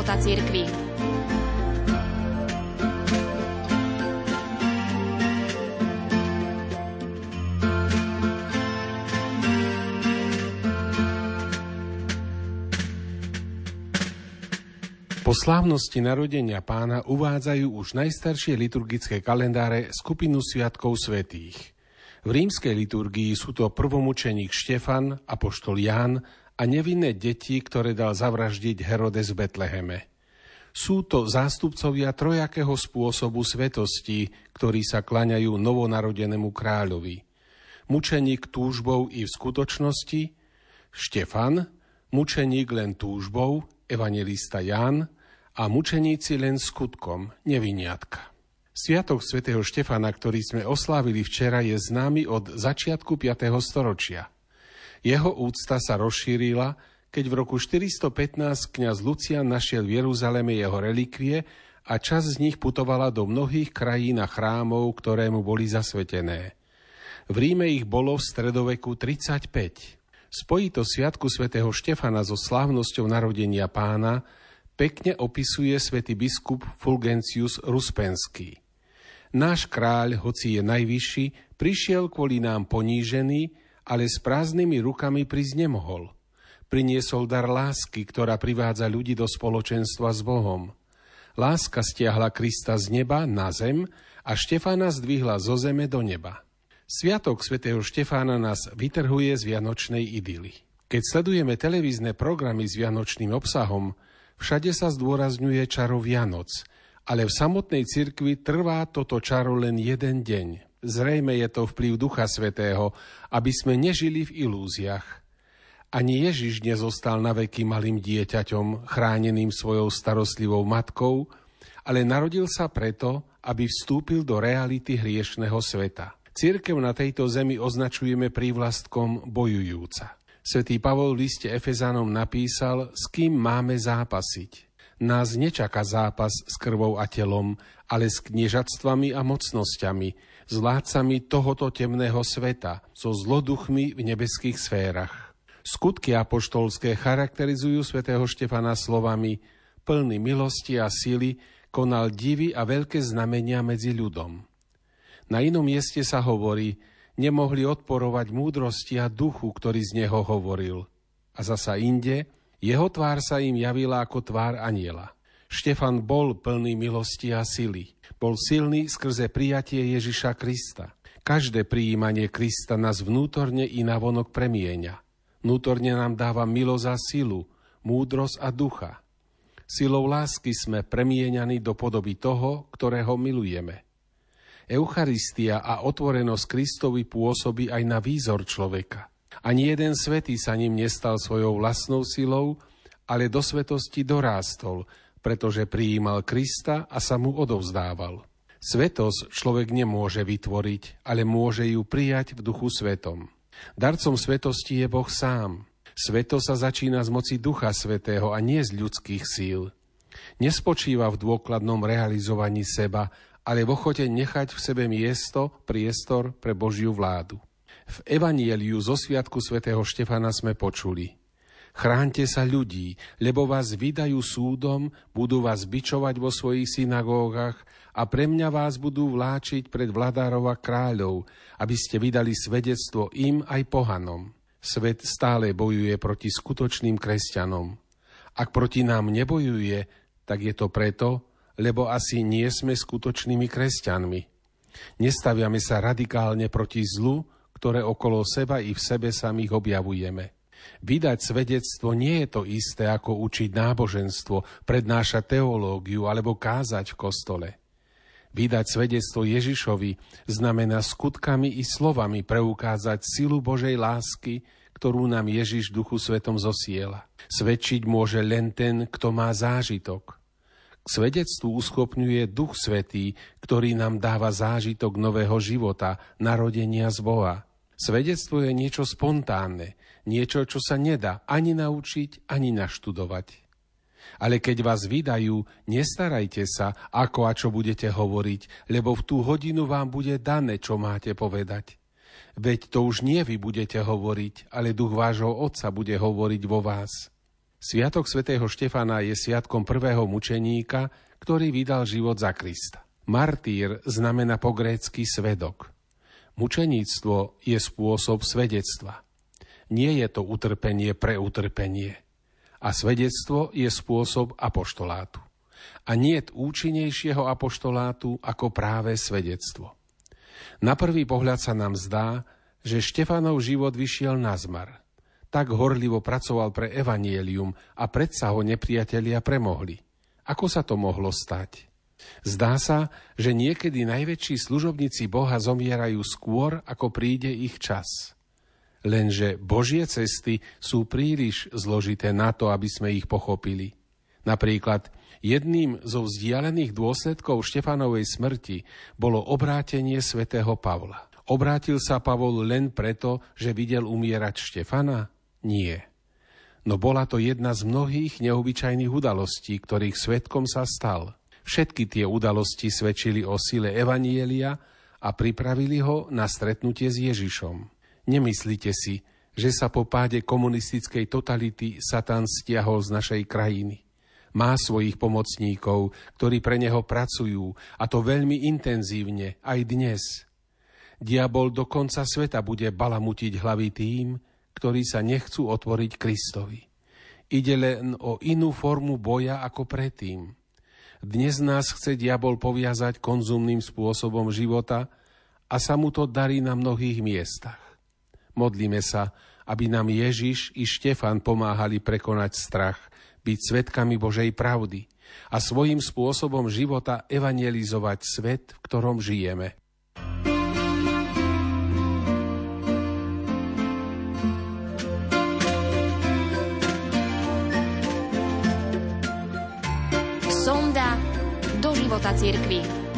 života cirkvi. Po slávnosti narodenia pána uvádzajú už najstaršie liturgické kalendáre skupinu Sviatkov svetých. V rímskej liturgii sú to prvomučeník Štefan, apoštol Ján a nevinné deti, ktoré dal zavraždiť Herodes v Betleheme. Sú to zástupcovia trojakého spôsobu svetosti, ktorí sa klaňajú novonarodenému kráľovi. Mučeník túžbou i v skutočnosti, Štefan, mučeník len túžbou, evangelista Ján, a mučeníci len skutkom, neviniatka. Sviatok svätého Štefana, ktorý sme oslávili včera, je známy od začiatku 5. storočia. Jeho úcta sa rozšírila, keď v roku 415 kňaz Lucian našiel v Jeruzaleme jeho relikvie a čas z nich putovala do mnohých krajín a chrámov, ktoré mu boli zasvetené. V Ríme ich bolo v stredoveku 35. Spojito sviatku svätého Štefana so slávnosťou narodenia pána pekne opisuje svätý biskup Fulgencius Ruspenský. Náš kráľ, hoci je najvyšší, prišiel kvôli nám ponížený, ale s prázdnymi rukami prísť nemohol. Priniesol dar lásky, ktorá privádza ľudí do spoločenstva s Bohom. Láska stiahla Krista z neba na zem a Štefana zdvihla zo zeme do neba. Sviatok svätého Štefána nás vytrhuje z vianočnej idyly. Keď sledujeme televízne programy s vianočným obsahom, Všade sa zdôrazňuje čaro Vianoc, ale v samotnej cirkvi trvá toto čaro len jeden deň. Zrejme je to vplyv Ducha Svetého, aby sme nežili v ilúziách. Ani Ježiš nezostal na veky malým dieťaťom, chráneným svojou starostlivou matkou, ale narodil sa preto, aby vstúpil do reality hriešného sveta. Církev na tejto zemi označujeme prívlastkom bojujúca. Svetý Pavol v liste Efezanom napísal, s kým máme zápasiť. Nás nečaká zápas s krvou a telom, ale s kniežatstvami a mocnosťami, s vládcami tohoto temného sveta, so zloduchmi v nebeských sférach. Skutky apoštolské charakterizujú svätého Štefana slovami plný milosti a sily, konal divy a veľké znamenia medzi ľudom. Na inom mieste sa hovorí, nemohli odporovať múdrosti a duchu, ktorý z neho hovoril. A zasa inde, jeho tvár sa im javila ako tvár aniela. Štefan bol plný milosti a sily. Bol silný skrze prijatie Ježiša Krista. Každé prijímanie Krista nás vnútorne i navonok premieňa. Vnútorne nám dáva milosť a silu, múdrosť a ducha. Silou lásky sme premieňaní do podoby toho, ktorého milujeme. Eucharistia a otvorenosť Kristovi pôsobí aj na výzor človeka. Ani jeden svetý sa ním nestal svojou vlastnou silou, ale do svetosti dorástol, pretože prijímal Krista a sa mu odovzdával. Svetosť človek nemôže vytvoriť, ale môže ju prijať v duchu svetom. Darcom svetosti je Boh sám. Sveto sa začína z moci Ducha Svetého a nie z ľudských síl. Nespočíva v dôkladnom realizovaní seba, ale v ochote nechať v sebe miesto, priestor pre Božiu vládu. V Evanieliu zo Sviatku svätého Štefana sme počuli Chránte sa ľudí, lebo vás vydajú súdom, budú vás bičovať vo svojich synagógach a pre mňa vás budú vláčiť pred vladárov a kráľov, aby ste vydali svedectvo im aj pohanom. Svet stále bojuje proti skutočným kresťanom. Ak proti nám nebojuje, tak je to preto, lebo asi nie sme skutočnými kresťanmi. Nestaviame sa radikálne proti zlu, ktoré okolo seba i v sebe samých objavujeme. Vydať svedectvo nie je to isté, ako učiť náboženstvo, prednášať teológiu alebo kázať v kostole. Vydať svedectvo Ježišovi znamená skutkami i slovami preukázať silu Božej lásky, ktorú nám Ježiš Duchu Svetom zosiela. Svedčiť môže len ten, kto má zážitok. K svedectvu uschopňuje Duch Svetý, ktorý nám dáva zážitok nového života, narodenia z Boha. Svedectvo je niečo spontánne, niečo, čo sa nedá ani naučiť, ani naštudovať. Ale keď vás vydajú, nestarajte sa, ako a čo budete hovoriť, lebo v tú hodinu vám bude dané, čo máte povedať. Veď to už nie vy budete hovoriť, ale duch vášho Otca bude hovoriť vo vás. Sviatok svätého Štefana je sviatkom prvého mučeníka, ktorý vydal život za Krista. Martýr znamená po grécky svedok. Mučeníctvo je spôsob svedectva. Nie je to utrpenie pre utrpenie. A svedectvo je spôsob apoštolátu. A nie účinnejšieho apoštolátu ako práve svedectvo. Na prvý pohľad sa nám zdá, že Štefanov život vyšiel na zmar. Tak horlivo pracoval pre evanielium a predsa ho nepriatelia premohli. Ako sa to mohlo stať? Zdá sa, že niekedy najväčší služobníci Boha zomierajú skôr, ako príde ich čas. Lenže Božie cesty sú príliš zložité na to, aby sme ich pochopili. Napríklad jedným zo vzdialených dôsledkov Štefanovej smrti bolo obrátenie svätého Pavla. Obrátil sa Pavol len preto, že videl umierať Štefana? Nie. No bola to jedna z mnohých neobyčajných udalostí, ktorých svetkom sa stal – Všetky tie udalosti svedčili o sile Evanielia a pripravili ho na stretnutie s Ježišom. Nemyslíte si, že sa po páde komunistickej totality Satan stiahol z našej krajiny. Má svojich pomocníkov, ktorí pre neho pracujú, a to veľmi intenzívne, aj dnes. Diabol do konca sveta bude balamutiť hlavy tým, ktorí sa nechcú otvoriť Kristovi. Ide len o inú formu boja ako predtým – dnes nás chce diabol poviazať konzumným spôsobom života a sa mu to darí na mnohých miestach. Modlíme sa, aby nám Ježiš i Štefan pomáhali prekonať strach, byť svetkami Božej pravdy a svojím spôsobom života evangelizovať svet, v ktorom žijeme. Života cirkvi.